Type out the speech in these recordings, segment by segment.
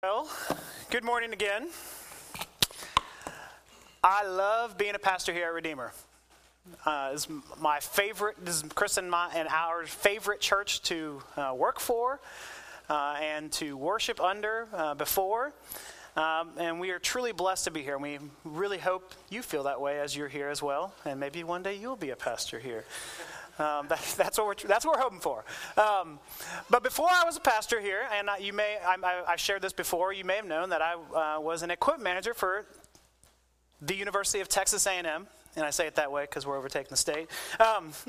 Well, good morning again. I love being a pastor here at Redeemer. Uh, it's my favorite. This is Chris and, my, and our favorite church to uh, work for uh, and to worship under uh, before. Um, and we are truly blessed to be here. And we really hope you feel that way as you're here as well. And maybe one day you'll be a pastor here. Um, that, that's, what we're, that's what we're hoping for. Um, but before I was a pastor here, and I, you may, I, I, shared this before, you may have known that I uh, was an equipment manager for the University of Texas A&M. And I say it that way because we're overtaking the state. Um,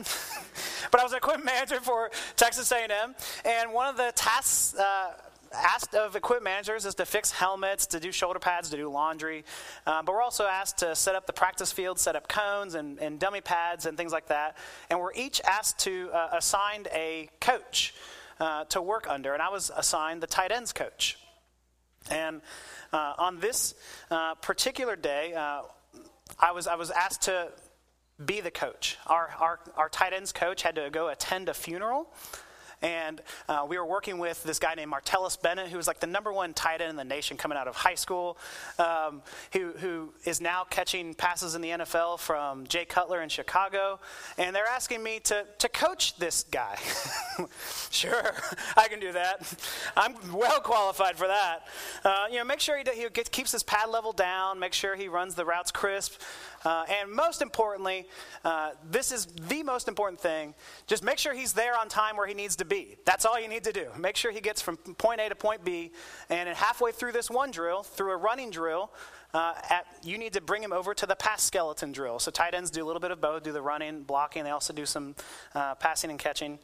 but I was an equipment manager for Texas A&M, and one of the tasks uh, asked of equipment managers is to fix helmets, to do shoulder pads, to do laundry. Uh, but we're also asked to set up the practice field, set up cones and, and dummy pads and things like that. And we're each asked to uh, assigned a coach uh, to work under. And I was assigned the tight ends coach. And uh, on this uh, particular day, uh, I was I was asked to be the coach. Our, our, our tight ends coach had to go attend a funeral and uh, we were working with this guy named Martellus Bennett, who was like the number one tight end in the nation coming out of high school, um, who, who is now catching passes in the NFL from Jay Cutler in Chicago. And they're asking me to, to coach this guy. sure, I can do that. I'm well qualified for that. Uh, you know, make sure he, he gets, keeps his pad level down, make sure he runs the routes crisp. Uh, and most importantly, uh, this is the most important thing. Just make sure he's there on time where he needs to be. That's all you need to do. Make sure he gets from point A to point B. And halfway through this one drill, through a running drill, uh, at, you need to bring him over to the pass skeleton drill. So tight ends do a little bit of both, do the running, blocking. They also do some uh, passing and catching.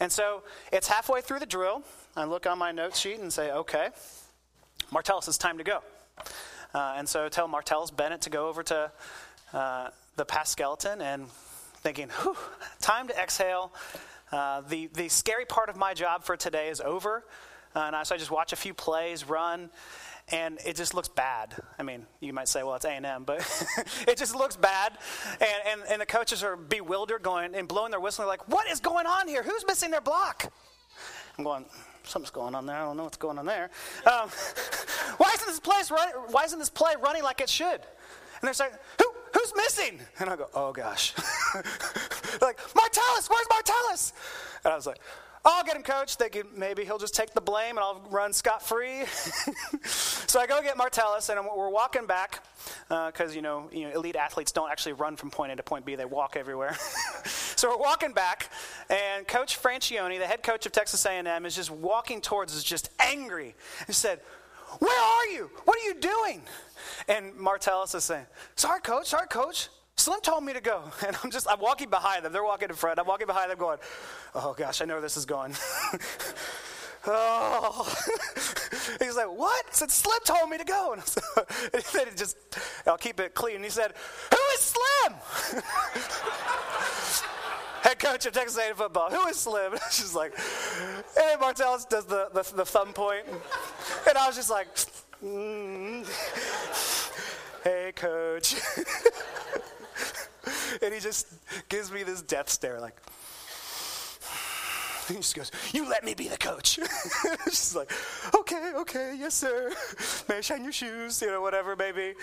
And so it's halfway through the drill. I look on my note sheet and say, okay, Martellus, it's time to go. Uh, and so tell Martellus Bennett to go over to uh, the pass skeleton and thinking, whew, time to exhale. Uh, the, the scary part of my job for today is over. Uh, and I, so I just watch a few plays, run, and it just looks bad. I mean, you might say, well, it's A&M, but it just looks bad. And, and, and the coaches are bewildered going and blowing their whistle. They're like, what is going on here? Who's missing their block? I'm going, something's going on there. I don't know what's going on there. Um, why isn't this place run, why isn't this play running like it should? And they're saying, who, who's missing? And I go, oh gosh. like, Martellus, where's Martellus? And I was like, I'll get him, coach. Thinking maybe he'll just take the blame and I'll run scot free. so I go get Martellus, and we're walking back because uh, you know, you know, elite athletes don't actually run from point A to point B; they walk everywhere. so we're walking back, and Coach Franchione, the head coach of Texas A&M, is just walking towards us, just angry, and said, "Where are you? What are you doing?" And Martellus is saying, Sorry, coach, sorry, coach. Slim told me to go. And I'm just, I'm walking behind them. They're walking in front. I'm walking behind them going, Oh gosh, I know where this is going. oh. He's like, What? Said, Slim told me to go. And, and he said, just, I'll keep it clean. He said, Who is Slim? Head coach of Texas A&M football. Who is Slim? She's like, and then Martellus does the, the, the thumb point. And I was just like, mm. hey, coach. and he just gives me this death stare, like, he just goes, You let me be the coach. She's like, Okay, okay, yes, sir. May I shine your shoes? You know, whatever, maybe.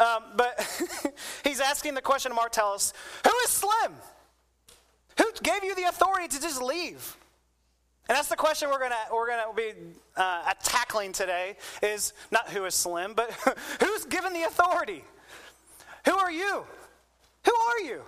Um, but he's asking the question to Martellus Who is Slim? Who gave you the authority to just leave? And that's the question we're gonna we're gonna be uh, tackling today is not who is slim, but who's given the authority? Who are you? Who are you?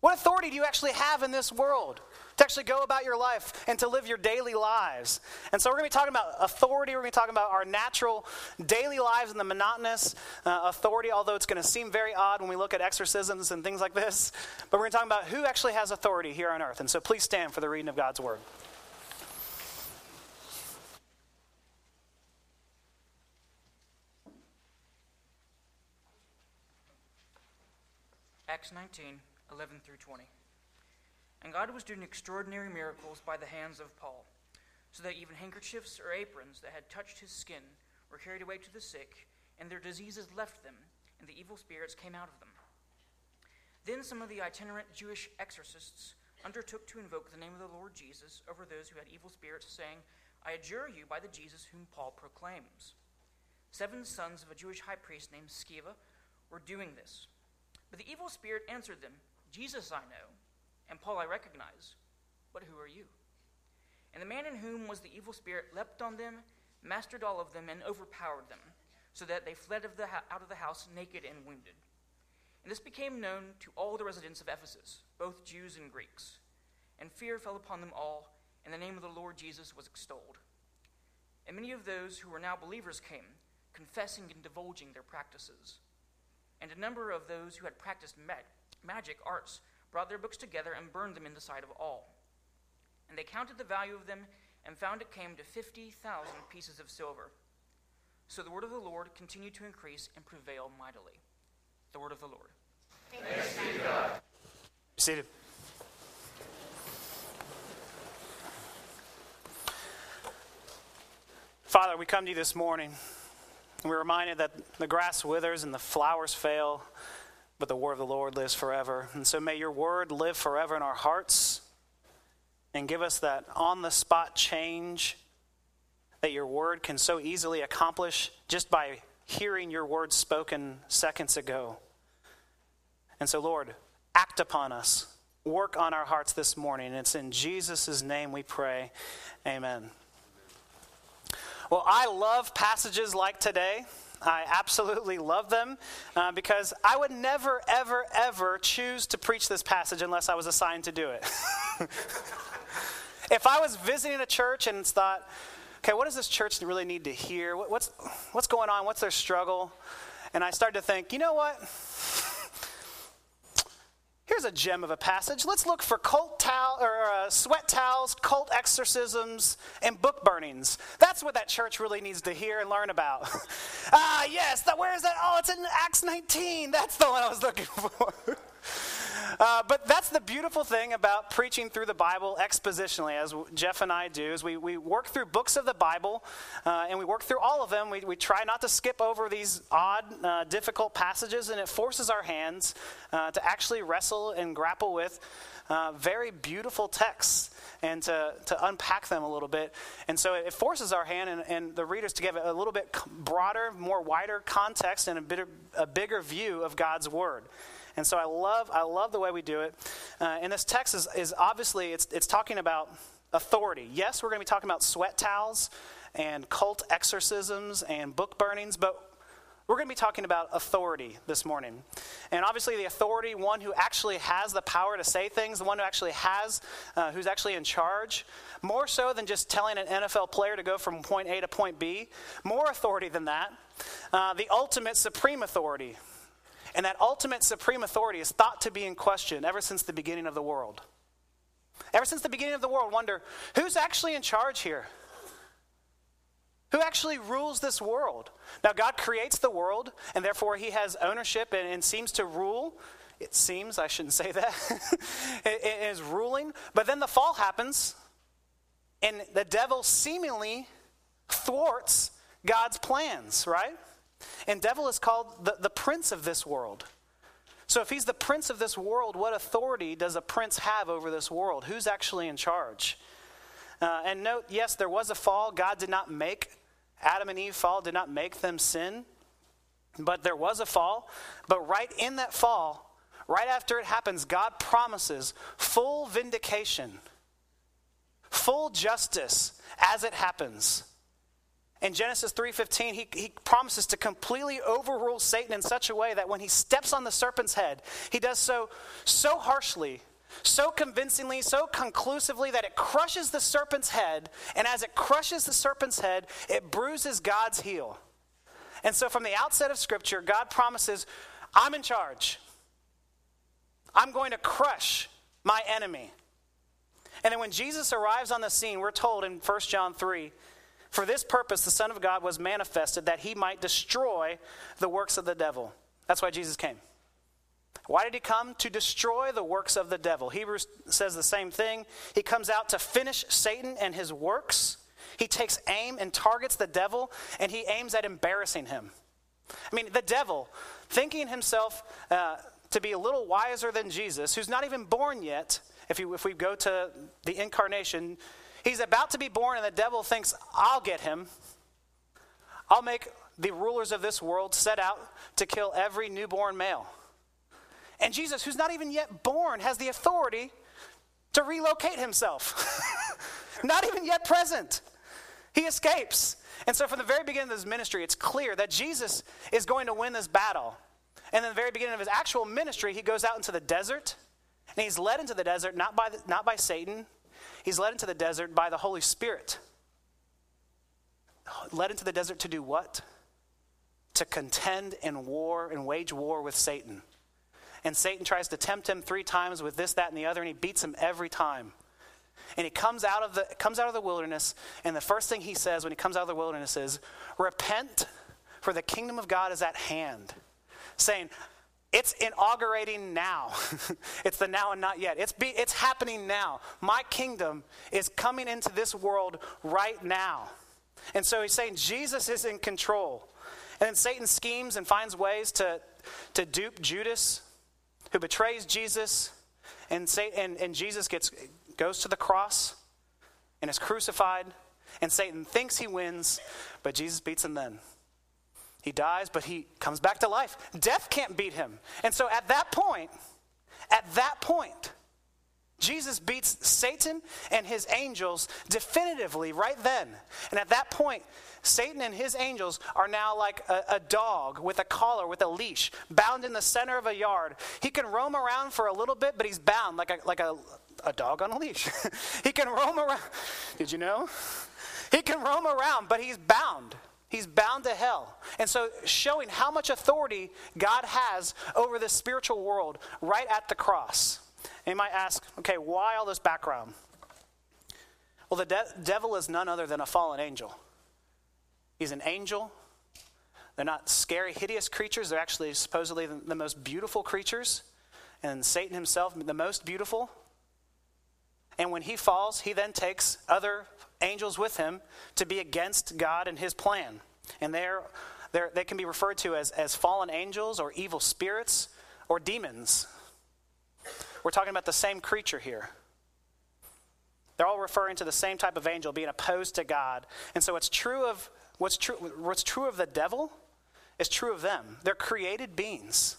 What authority do you actually have in this world to actually go about your life and to live your daily lives? And so we're going to be talking about authority. We're going to be talking about our natural daily lives and the monotonous uh, authority, although it's going to seem very odd when we look at exorcisms and things like this. But we're going to talk about who actually has authority here on earth. And so please stand for the reading of God's word. Acts 19, 11 through 20. And God was doing extraordinary miracles by the hands of Paul, so that even handkerchiefs or aprons that had touched his skin were carried away to the sick, and their diseases left them, and the evil spirits came out of them. Then some of the itinerant Jewish exorcists undertook to invoke the name of the Lord Jesus over those who had evil spirits, saying, I adjure you by the Jesus whom Paul proclaims. Seven sons of a Jewish high priest named Sceva were doing this. But the evil spirit answered them Jesus I know, and Paul I recognize, but who are you? And the man in whom was the evil spirit leapt on them, mastered all of them, and overpowered them, so that they fled of the out of the house naked and wounded. And this became known to all the residents of Ephesus, both Jews and Greeks. And fear fell upon them all, and the name of the Lord Jesus was extolled. And many of those who were now believers came, confessing and divulging their practices. And a number of those who had practiced ma- magic arts brought their books together and burned them in the sight of all. And they counted the value of them and found it came to 50,000 pieces of silver. So the word of the Lord continued to increase and prevail mightily. The word of the Lord. Thanks be God. Seated. Father, we come to you this morning, and we're reminded that the grass withers and the flowers fail, but the word of the Lord lives forever. And so may your word live forever in our hearts and give us that on the spot change that your word can so easily accomplish just by hearing your word spoken seconds ago. And so, Lord, act upon us, work on our hearts this morning. It's in Jesus' name we pray. Amen. Well, I love passages like today. I absolutely love them uh, because I would never, ever, ever choose to preach this passage unless I was assigned to do it. if I was visiting a church and thought, okay, what does this church really need to hear? What's, what's going on? What's their struggle? And I started to think, you know what? Here's a gem of a passage. Let's look for cult towel or uh, sweat towels, cult exorcisms, and book burnings. That's what that church really needs to hear and learn about. ah, yes. That, where is that? Oh, it's in Acts 19. That's the one I was looking for. Uh, but that's the beautiful thing about preaching through the Bible expositionally, as Jeff and I do, is we, we work through books of the Bible uh, and we work through all of them. We, we try not to skip over these odd, uh, difficult passages, and it forces our hands uh, to actually wrestle and grapple with uh, very beautiful texts and to, to unpack them a little bit. And so it forces our hand and, and the readers to give a little bit broader, more wider context and a, bit, a bigger view of God's Word. And so I love, I love the way we do it. Uh, and this text is, is obviously, it's, it's talking about authority. Yes, we're going to be talking about sweat towels and cult exorcisms and book burnings, but we're going to be talking about authority this morning. And obviously, the authority, one who actually has the power to say things, the one who actually has, uh, who's actually in charge, more so than just telling an NFL player to go from point A to point B, more authority than that. Uh, the ultimate supreme authority, and that ultimate supreme authority is thought to be in question ever since the beginning of the world. Ever since the beginning of the world, wonder who's actually in charge here? Who actually rules this world? Now, God creates the world, and therefore He has ownership and, and seems to rule. It seems, I shouldn't say that, it, it is ruling. But then the fall happens, and the devil seemingly thwarts God's plans, right? And devil is called the, the prince of this world. So if he's the prince of this world, what authority does a prince have over this world? Who's actually in charge? Uh, and note, yes, there was a fall. God did not make Adam and Eve fall, did not make them sin. But there was a fall. But right in that fall, right after it happens, God promises full vindication, full justice as it happens. In Genesis 3:15, he, he promises to completely overrule Satan in such a way that when he steps on the serpent's head, he does so so harshly, so convincingly, so conclusively that it crushes the serpent's head, and as it crushes the serpent's head, it bruises God's heel. And so from the outset of scripture, God promises, I'm in charge. I'm going to crush my enemy. And then when Jesus arrives on the scene, we're told in 1 John 3 for this purpose, the Son of God was manifested that he might destroy the works of the devil. That's why Jesus came. Why did he come? To destroy the works of the devil. Hebrews says the same thing. He comes out to finish Satan and his works. He takes aim and targets the devil, and he aims at embarrassing him. I mean, the devil, thinking himself uh, to be a little wiser than Jesus, who's not even born yet, if, you, if we go to the incarnation, He's about to be born, and the devil thinks, I'll get him. I'll make the rulers of this world set out to kill every newborn male. And Jesus, who's not even yet born, has the authority to relocate himself. not even yet present. He escapes. And so, from the very beginning of his ministry, it's clear that Jesus is going to win this battle. And in the very beginning of his actual ministry, he goes out into the desert. And he's led into the desert not by, the, not by Satan, he's led into the desert by the Holy Spirit. Led into the desert to do what? To contend in war and wage war with Satan. And Satan tries to tempt him three times with this, that, and the other, and he beats him every time. And he comes out of the comes out of the wilderness, and the first thing he says when he comes out of the wilderness is, "Repent, for the kingdom of God is at hand." Saying, it's inaugurating now. it's the now and not yet. It's, be, it's happening now. My kingdom is coming into this world right now. And so he's saying Jesus is in control. And then Satan schemes and finds ways to, to dupe Judas, who betrays Jesus. And, Satan, and, and Jesus gets, goes to the cross and is crucified. And Satan thinks he wins, but Jesus beats him then. He dies, but he comes back to life. Death can't beat him. And so at that point, at that point, Jesus beats Satan and his angels definitively right then. And at that point, Satan and his angels are now like a, a, dog with a collar, with a leash, bound in the center of a yard. He can roam around for a little bit, but he's bound like a, like a, a dog on a leash. he can roam around. Did you know? He can roam around, but he's bound. He's bound to hell. And so, showing how much authority God has over this spiritual world right at the cross. And you might ask, okay, why all this background? Well, the de- devil is none other than a fallen angel. He's an angel. They're not scary, hideous creatures. They're actually supposedly the, the most beautiful creatures. And Satan himself, the most beautiful. And when he falls, he then takes other angels with him to be against God and his plan. And they're, they're, they can be referred to as, as fallen angels or evil spirits or demons. We're talking about the same creature here. They're all referring to the same type of angel being opposed to God. And so it's true of what's true what's true of the devil is true of them. They're created beings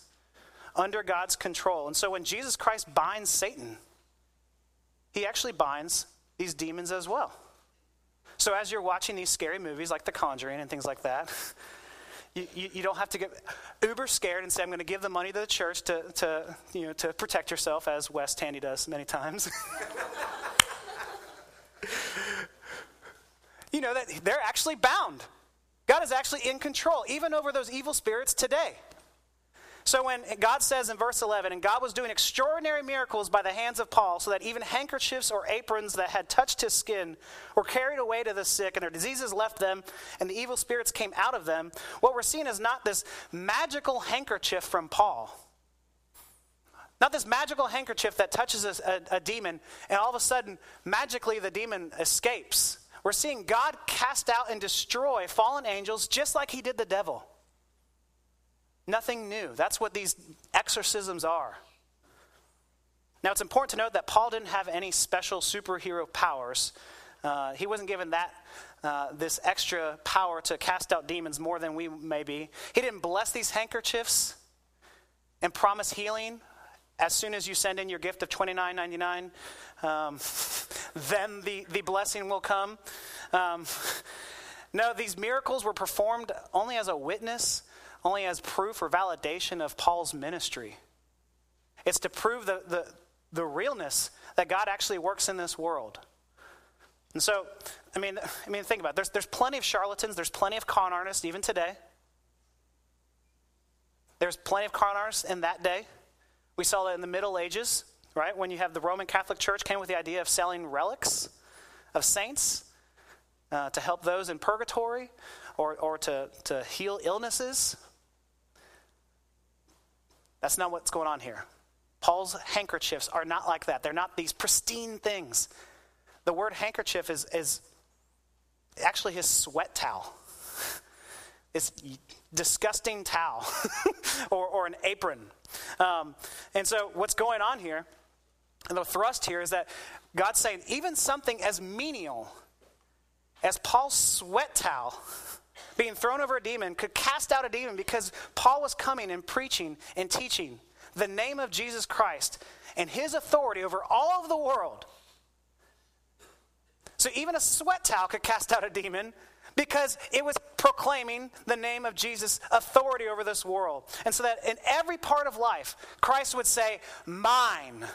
under God's control. And so when Jesus Christ binds Satan, he actually binds these demons as well. So as you're watching these scary movies like The Conjuring and things like that, you, you, you, don't have to get uber scared and say, I'm going to give the money to the church to, to, you know, to protect yourself, as Wes Tandy does many times. you know that they're actually bound. God is actually in control, even over those evil spirits today. So when God says in verse 11, and God was doing extraordinary miracles by the hands of Paul, so that even handkerchiefs or aprons that had touched his skin were carried away to the sick, and their diseases left them, and the evil spirits came out of them, what we're seeing is not this magical handkerchief from Paul. Not this magical handkerchief that touches a, a, a demon, and all of a sudden, magically, the demon escapes. We're seeing God cast out and destroy fallen angels just like he did the devil. Nothing new. That's what these exorcisms are. Now, it's important to note that Paul didn't have any special superhero powers. Uh, he wasn't given that uh, this extra power to cast out demons more than we may be. He didn't bless these handkerchiefs and promise healing as soon as you send in your gift of $29.99. Um, then the, the blessing will come. Um, no, these miracles were performed only as a witness only as proof or validation of Paul's ministry. It's to prove the, the, the realness that God actually works in this world. And so, I mean, I mean, think about it. There's, there's plenty of charlatans, there's plenty of con artists even today. There's plenty of con artists in that day. We saw that in the Middle Ages, right? When you have the Roman Catholic Church came with the idea of selling relics of saints uh, to help those in purgatory or, or to, to heal illnesses. That's not what's going on here. Paul's handkerchiefs are not like that. They're not these pristine things. The word handkerchief is, is actually his sweat towel. It's disgusting towel or, or an apron. Um, and so, what's going on here And the thrust here is that God's saying, even something as menial as Paul's sweat towel being thrown over a demon could cast out a demon because Paul was coming and preaching and teaching the name of Jesus Christ and his authority over all of the world. So even a sweat towel could cast out a demon because it was proclaiming the name of Jesus' authority over this world. And so that in every part of life, Christ would say, Mine.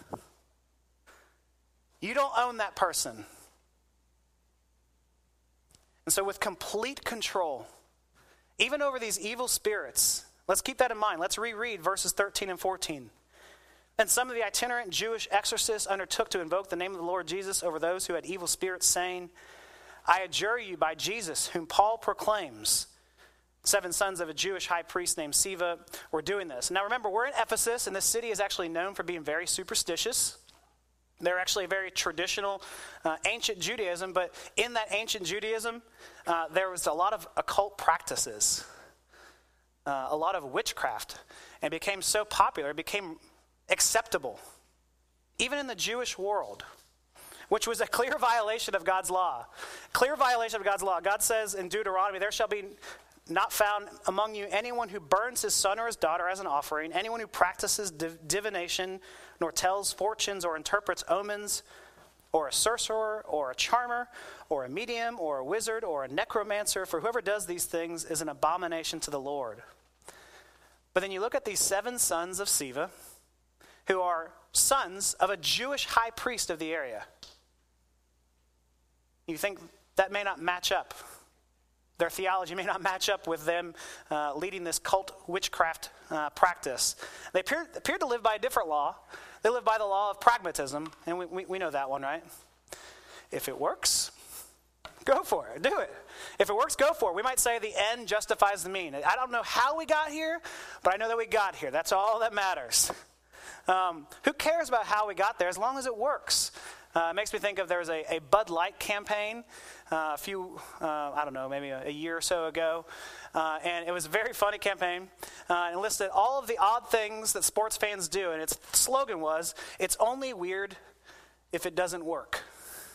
You don't own that person. And so, with complete control, even over these evil spirits, let's keep that in mind. Let's reread verses 13 and 14. And some of the itinerant Jewish exorcists undertook to invoke the name of the Lord Jesus over those who had evil spirits, saying, I adjure you by Jesus, whom Paul proclaims. Seven sons of a Jewish high priest named Sceva were doing this. Now remember, we're in Ephesus, and this city is actually known for being very superstitious. They're actually very traditional, uh, ancient Judaism, but in that ancient Judaism, uh, there was a lot of occult practices, uh, a lot of witchcraft, and became so popular, it became acceptable, even in the Jewish world which was a clear violation of God's law. Clear violation of God's law. God says in Deuteronomy, There shall be not found among you anyone who burns his son or his daughter as an offering, anyone who practices div- divination, nor tells fortunes or interprets omens, or a sorcerer, or a charmer, or a medium, or a wizard, or a necromancer, for whoever does these things is an abomination to the Lord. But then you look at these seven sons of Sceva, who are sons of a Jewish high priest of the area. You think that may not match up. Their theology may not match up with them uh, leading this cult witchcraft uh, practice. They appear, appear to live by a different law. They live by the law of pragmatism, and we, we, we know that one, right? If it works, go for it. Do it. If it works, go for it. We might say the end justifies the mean. I don't know how we got here, but I know that we got here. That's all that matters. Um, who cares about how we got there as long as it works? Uh, it makes me think of there was a, a Bud Light campaign uh, a few, uh, I don't know, maybe a, a year or so ago. Uh, and it was a very funny campaign. Uh, and listed all of the odd things that sports fans do. And its slogan was, It's only weird if it doesn't work.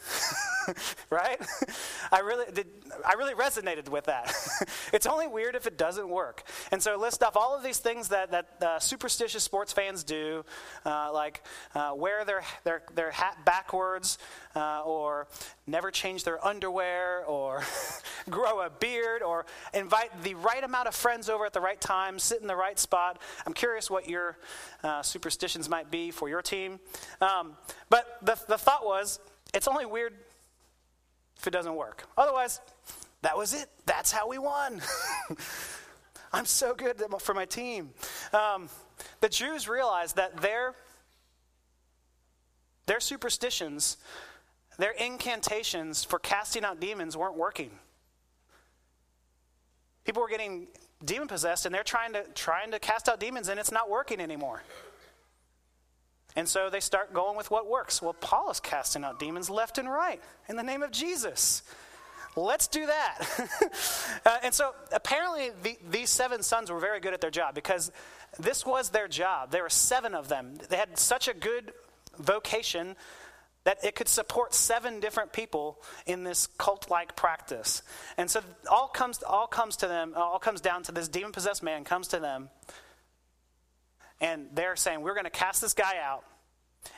right? I really did, I really resonated with that. it's only weird if it doesn't work. And so list off all of these things that, that uh, superstitious sports fans do, uh, like uh, wear their, their, their hat backwards, uh, or never change their underwear, or grow a beard, or invite the right amount of friends over at the right time, sit in the right spot. I'm curious what your uh, superstitions might be for your team. Um, but the, the thought was, it's only weird if it doesn't work. Otherwise, that was it. That's how we won. I'm so good for my team. Um, the Jews realized that their, their superstitions, their incantations for casting out demons weren't working. People were getting demon possessed and they're trying to, trying to cast out demons and it's not working anymore. And so they start going with what works. Well, Paul is casting out demons left and right in the name of Jesus. Let's do that. uh, and so apparently, the, these seven sons were very good at their job because this was their job. There were seven of them. They had such a good vocation that it could support seven different people in this cult-like practice. And so all comes all comes to them, all comes down to this demon-possessed man comes to them and they're saying, We're going to cast this guy out,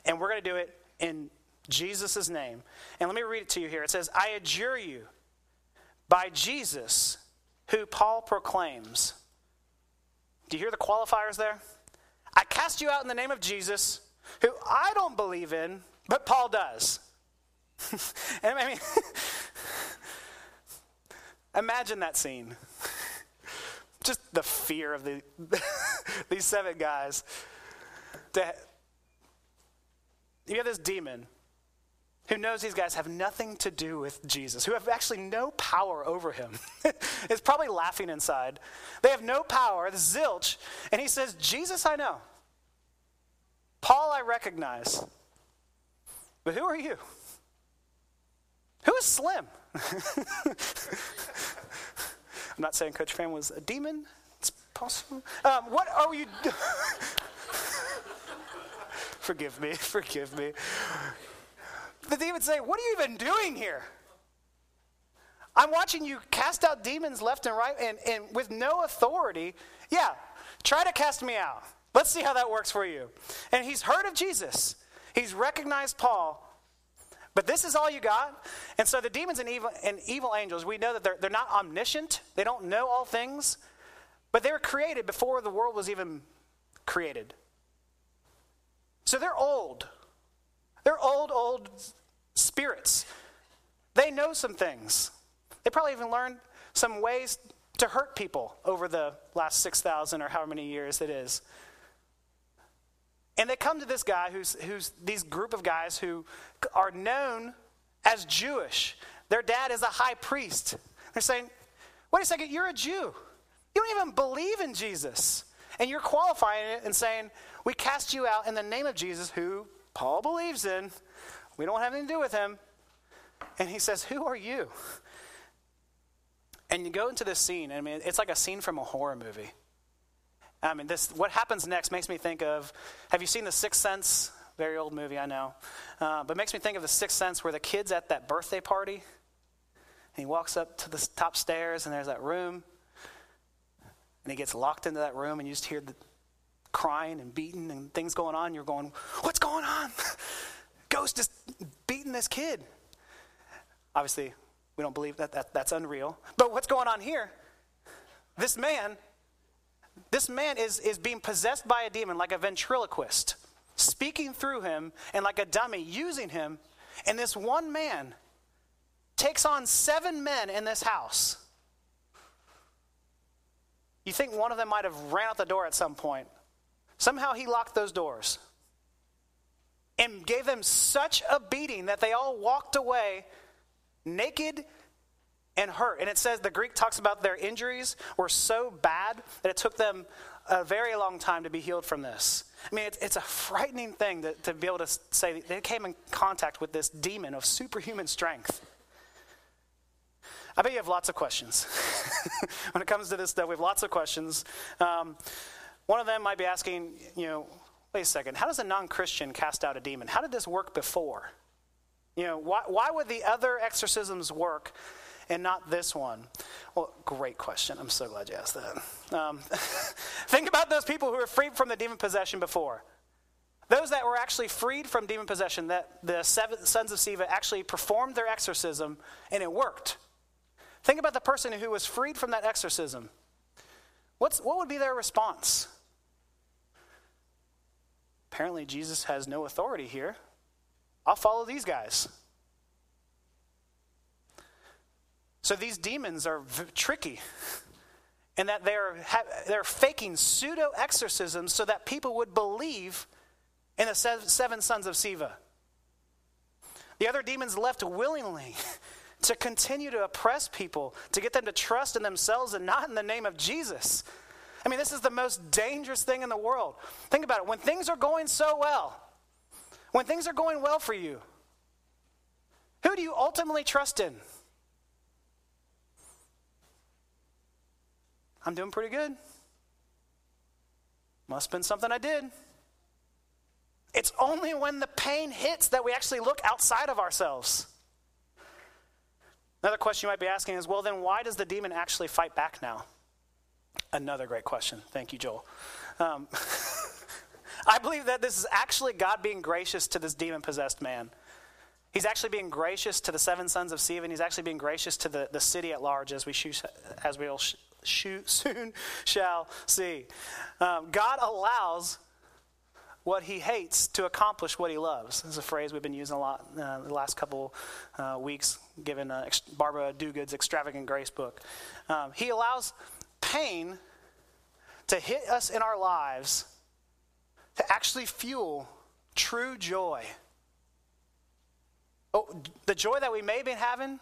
and we're going to do it in Jesus' name. And let me read it to you here. It says, I adjure you by Jesus, who Paul proclaims. Do you hear the qualifiers there? I cast you out in the name of Jesus, who I don't believe in, but Paul does. and I mean, imagine that scene just the fear of the, these seven guys. To, you have this demon who knows these guys have nothing to do with Jesus, who have actually no power over him, is probably laughing inside. They have no power, zilch, and he says, Jesus, I know. Paul, I recognize. But who are you? Who is Slim? I'm not saying Coach Fran was a demon. It's possible. Um, what are you? forgive me, forgive me. The demons say, What are you even doing here? I'm watching you cast out demons left and right and, and with no authority. Yeah, try to cast me out. Let's see how that works for you. And he's heard of Jesus, he's recognized Paul. But this is all you got. And so the demons and evil, and evil angels, we know that they're, they're not omniscient, they don't know all things, but they were created before the world was even created. So they're old. They're old, old spirits. They know some things. They probably even learned some ways to hurt people over the last 6,000 or however many years it is. And they come to this guy who's, who's these group of guys who are known as Jewish. Their dad is a high priest. They're saying, wait a second, you're a Jew. You don't even believe in Jesus. And you're qualifying it and saying, we cast you out in the name of Jesus, who Paul believes in. We don't have anything to do with him. And he says, Who are you? And you go into this scene, I mean, it's like a scene from a horror movie. I mean, this what happens next makes me think of. Have you seen The Sixth Sense? Very old movie, I know, uh, but makes me think of The Sixth Sense, where the kid's at that birthday party, and he walks up to the top stairs, and there's that room, and he gets locked into that room, and you just hear the crying and beating and things going on. You're going, "What's going on?" Ghost is beating this kid. Obviously, we don't believe that, that that's unreal. But what's going on here? This man, this man is, is being possessed by a demon like a ventriloquist, speaking through him and like a dummy, using him. And this one man takes on seven men in this house. You think one of them might have ran out the door at some point. Somehow he locked those doors and gave them such a beating that they all walked away naked and hurt. And it says the Greek talks about their injuries were so bad that it took them a very long time to be healed from this. I mean, it's, it's a frightening thing to, to be able to say they came in contact with this demon of superhuman strength. I bet you have lots of questions. when it comes to this stuff, we have lots of questions. Um, one of them might be asking, you know, wait a second, how does a non Christian cast out a demon? How did this work before? You know, why, why would the other exorcisms work and not this one? Well, great question. I'm so glad you asked that. Um, think about those people who were freed from the demon possession before. Those that were actually freed from demon possession, that the seven sons of Sceva actually performed their exorcism and it worked. Think about the person who was freed from that exorcism. What's, what would be their response? Apparently, Jesus has no authority here. I'll follow these guys. So these demons are v- tricky in that they're, ha- they're faking pseudo exorcisms so that people would believe in the seven sons of Sceva. The other demons left willingly to continue to oppress people, to get them to trust in themselves and not in the name of Jesus. I mean, this is the most dangerous thing in the world. Think about it. When things are going so well, when things are going well for you, who do you ultimately trust in? I'm doing pretty good. Must have been something I did. It's only when the pain hits that we actually look outside of ourselves. Another question you might be asking is well, then why does the demon actually fight back now? Another great question. Thank you, Joel. Um, I believe that this is actually God being gracious to this demon possessed man. He's actually being gracious to the seven sons of and he's actually being gracious to the, the city at large, as we, shoot, as we will sh- soon shall see. Um, God allows what he hates to accomplish what he loves. This is a phrase we've been using a lot uh, the last couple uh, weeks, given uh, Barbara Duguid's Extravagant Grace book. Um, he allows pain to hit us in our lives to actually fuel true joy. Oh, the joy that we may be having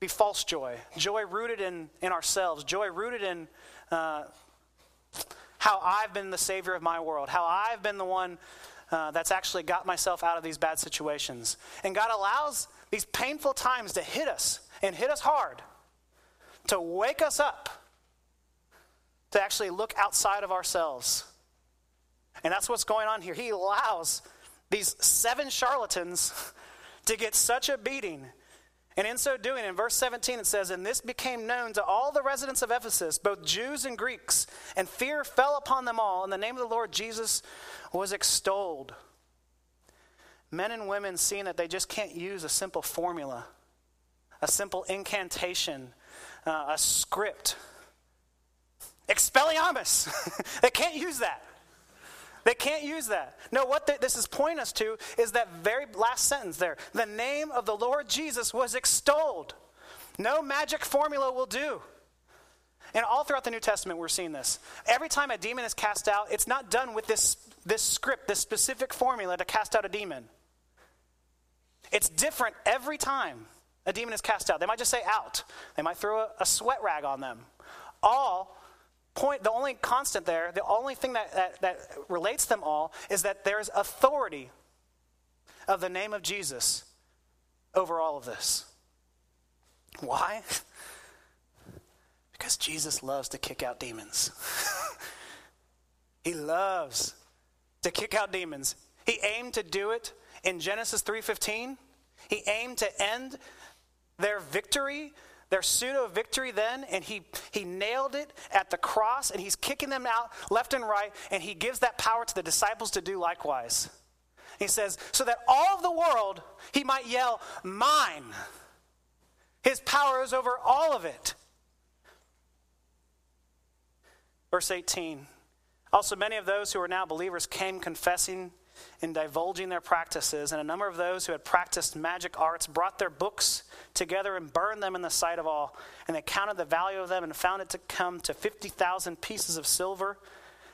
be false joy, joy rooted in, in ourselves, joy rooted in uh, how I've been the savior of my world, how I've been the one uh, that's actually got myself out of these bad situations. And God allows these painful times to hit us and hit us hard, to wake us up, to actually look outside of ourselves And that's what's going on here. He allows these seven charlatans to get such a beating. And in so doing, in verse 17, it says, And this became known to all the residents of Ephesus, both Jews and Greeks, and fear fell upon them all, and the name of the Lord Jesus was extolled. Men and women seeing that they just can't use a simple formula, a simple incantation, uh, a script. Expelliarmus! they can't use that. They can't use that. No, what this is pointing us to is that very last sentence there. The name of the Lord Jesus was extolled. No magic formula will do. And all throughout the New Testament, we're seeing this. Every time a demon is cast out, it's not done with this, this script, this specific formula to cast out a demon. It's different every time a demon is cast out. They might just say out, they might throw a, a sweat rag on them. All point, the only constant there, the only thing that, that, that relates them all is that there's authority of the name of Jesus over all of this. Why? Because Jesus loves to kick out demons. he loves to kick out demons. He aimed to do it in Genesis 3:15. He aimed to end their victory their pseudo victory then, and he, he nailed it at the cross, and he's kicking them out left and right, and he gives that power to the disciples to do likewise. He says, so that all of the world, he might yell, Mine. His power is over all of it. Verse 18. Also, many of those who are now believers came confessing and divulging their practices, and a number of those who had practiced magic arts brought their books together and burned them in the sight of all. And they counted the value of them and found it to come to 50,000 pieces of silver.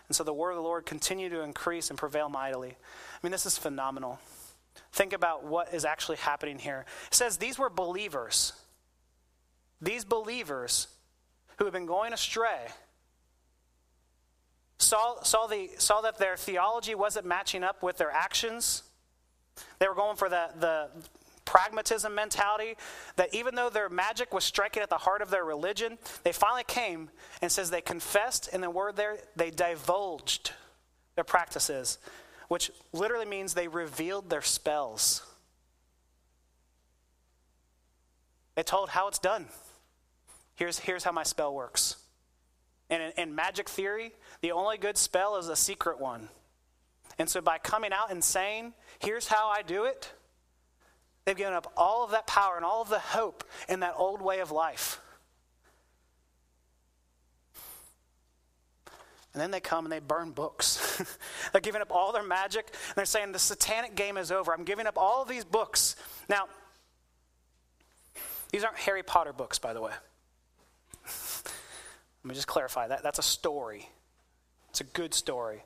And so the word of the Lord continued to increase and prevail mightily. I mean, this is phenomenal. Think about what is actually happening here. It says these were believers. These believers who had been going astray saw, saw, the, saw that their theology wasn't matching up with their actions. They were going for the, the pragmatism mentality that even though their magic was striking at the heart of their religion, they finally came and says they confessed, and the word there, they divulged their practices, which literally means they revealed their spells. They told how it's done. Here's, here's how my spell works. And in, in magic theory, the only good spell is a secret one. And so by coming out and saying, here's how I do it, they've given up all of that power and all of the hope in that old way of life. And then they come and they burn books. they're giving up all their magic. And they're saying, the satanic game is over. I'm giving up all of these books. Now, these aren't Harry Potter books, by the way. Let me just clarify that. That's a story. It's a good story.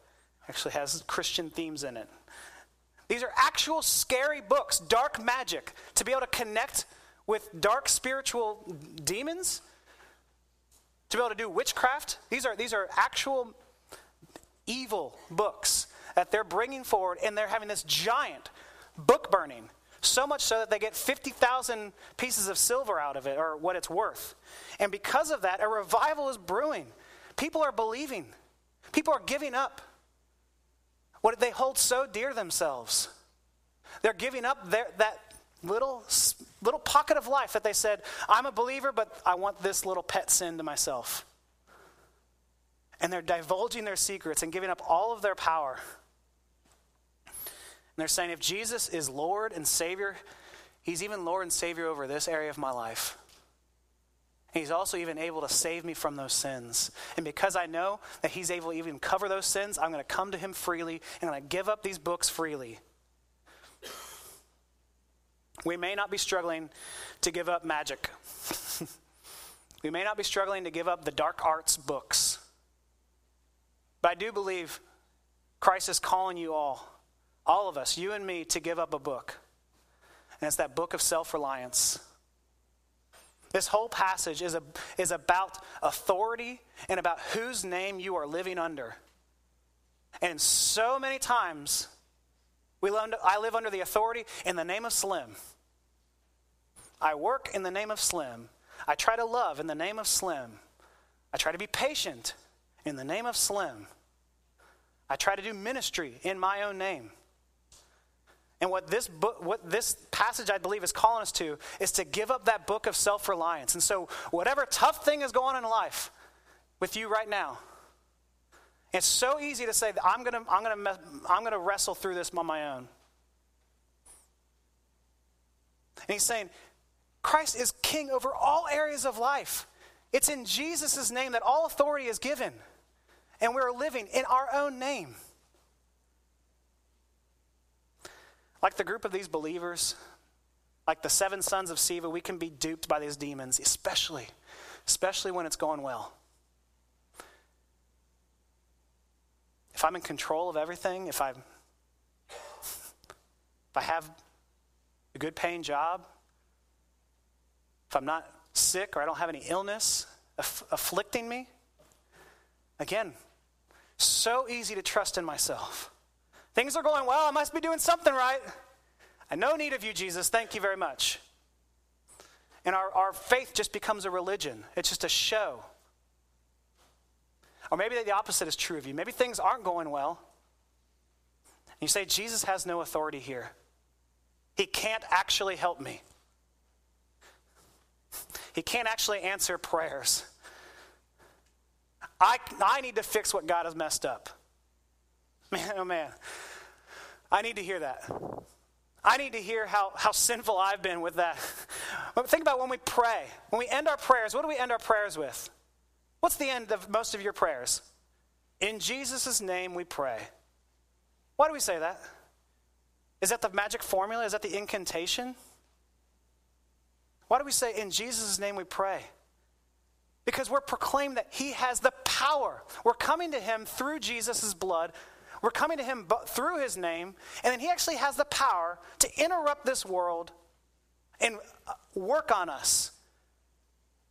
Actually has Christian themes in it. These are actual scary books, dark magic, to be able to connect with dark spiritual demons, to be able to do witchcraft. These are, these are actual evil books that they're bringing forward, and they're having this giant book burning so much so that they get 50,000 pieces of silver out of it, or what it's worth. And because of that, a revival is brewing. People are believing, people are giving up what they hold so dear themselves. They're giving up their, that little, little pocket of life that they said, I'm a believer, but I want this little pet sin to myself. And they're divulging their secrets and giving up all of their power And they're saying if Jesus is Lord and Savior, He's even Lord and Savior over this area of my life. He's also even able to save me from those sins. And because I know that He's able to even cover those sins, I'm going to come to Him freely and I'm going to give up these books freely. We may not be struggling to give up magic. we may not be struggling to give up the dark arts books. But I do believe Christ is calling you all all of us, you and me, to give up a book. And it's that book of self reliance. This whole passage is, a, is about authority and about whose name you are living under. And so many times, we learn, I live under the authority in the name of Slim. I work in the name of Slim. I try to love in the name of Slim. I try to be patient in the name of Slim. I try to do ministry in my own name. And what this book, what this passage I believe is calling us to is to give up that book of self-reliance. And so whatever tough thing is going on in life with you right now, it's so easy to say that I'm going to I'm going to I'm going to wrestle through this on my own. And he's saying Christ is king over all areas of life. It's in Jesus' name that all authority is given. And we're living in our own name. Like the group of these believers, like the seven sons of Sceva, we can be duped by these demons, especially, especially when it's going well. If I'm in control of everything, if I'm if I have a good paying job, if I'm not sick or I don't have any illness aff- afflicting me, again, so easy to trust in myself. Things are going well. I must be doing something right. I no need of you, Jesus. Thank you very much. And our, our faith just becomes a religion, it's just a show. Or maybe the opposite is true of you. Maybe things aren't going well. And you say, Jesus has no authority here. He can't actually help me. He can't actually answer prayers. I, I need to fix what God has messed up. Man, oh man. I need to hear that. I need to hear how, how sinful I've been with that. But think about when we pray. When we end our prayers, what do we end our prayers with? What's the end of most of your prayers? In Jesus' name we pray. Why do we say that? Is that the magic formula? Is that the incantation? Why do we say, in Jesus' name we pray? Because we're proclaimed that He has the power. We're coming to Him through Jesus' blood. We're coming to Him through His name. And then He actually has the power to interrupt this world and uh, work on us.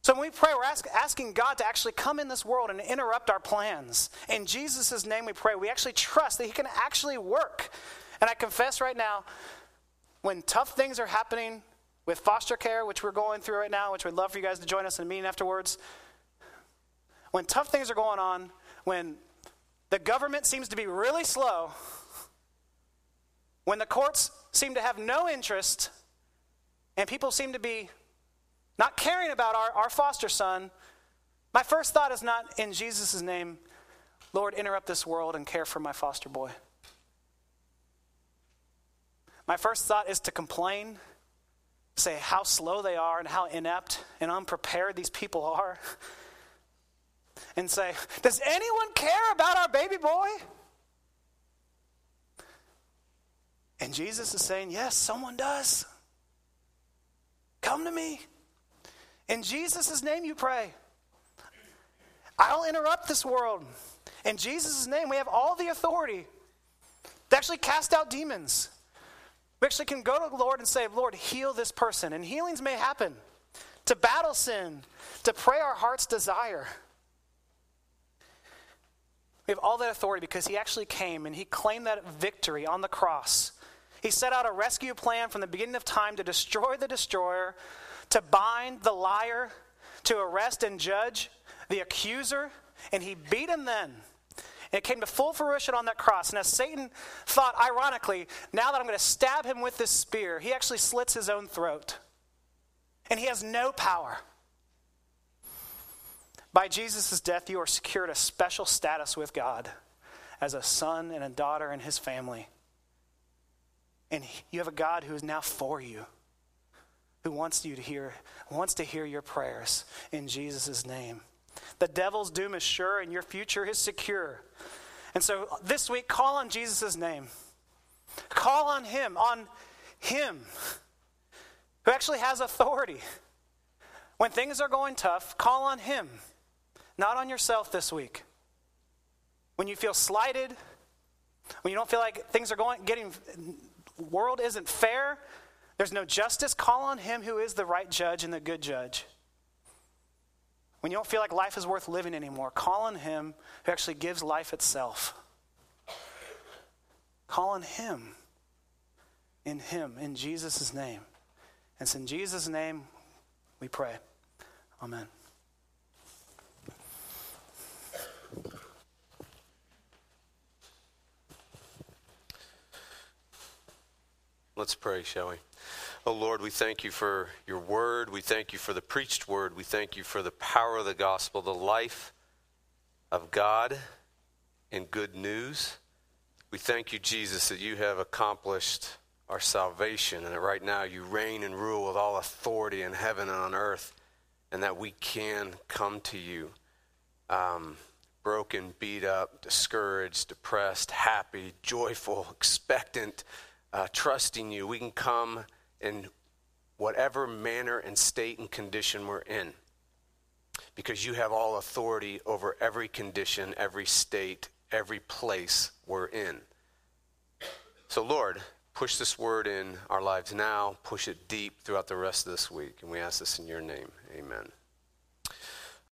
So when we pray, we're ask, asking God to actually come in this world and interrupt our plans. In Jesus' name we pray. We actually trust that He can actually work. And I confess right now, when tough things are happening with foster care, which we're going through right now, which we'd love for you guys to join us in a meeting afterwards, when tough things are going on, when the government seems to be really slow, when the courts seem to have no interest, and people seem to be not caring about our, our foster son, my first thought is not in Jesus' name, Lord, interrupt this world and care for my foster boy. My first thought is to complain, say how slow they are and how inept and unprepared these people are. And say, Does anyone care about our baby boy? And Jesus is saying, Yes, someone does. Come to me. In Jesus' name you pray. I'll interrupt this world. In Jesus' name, we have all the authority to actually cast out demons. We actually can go to the Lord and say, Lord, heal this person. And healings may happen to battle sin, to pray our heart's desire. We have all that authority because He actually came and He claimed that victory on the cross. He set out a rescue plan from the beginning of time to destroy the destroyer, to bind the liar, to arrest and judge the accuser, and He beat him then. And it came to full fruition on that cross. Now, Satan thought, ironically, now that I'm going to stab him with this spear, he actually slits his own throat. And he has no power. By Jesus' death, you are secured a special status with God as a son and a daughter in his family. And you have a God who is now for you, who wants you to hear, wants to hear your prayers in Jesus' name. The devil's doom is sure and your future is secure. And so this week, call on Jesus' name. Call on him, on him who actually has authority. When things are going tough, call on him, not on yourself this week. When you feel slighted, when you don't feel like things are going getting world isn't fair, there's no justice, call on him who is the right judge and the good judge. When you don't feel like life is worth living anymore, call on Him who actually gives life itself. Call on Him. In Him, in Jesus' name. And it's in Jesus' name we pray. Amen. Let's pray, shall we? Oh Lord, we thank you for your word. We thank you for the preached word. We thank you for the power of the gospel, the life of God and good news. We thank you, Jesus, that you have accomplished our salvation and that right now you reign and rule with all authority in heaven and on earth, and that we can come to you um, broken, beat up, discouraged, depressed, happy, joyful, expectant, uh, trusting you. We can come in whatever manner and state and condition we're in because you have all authority over every condition, every state, every place we're in. So, Lord, push this word in our lives now, push it deep throughout the rest of this week. And we ask this in your name. Amen.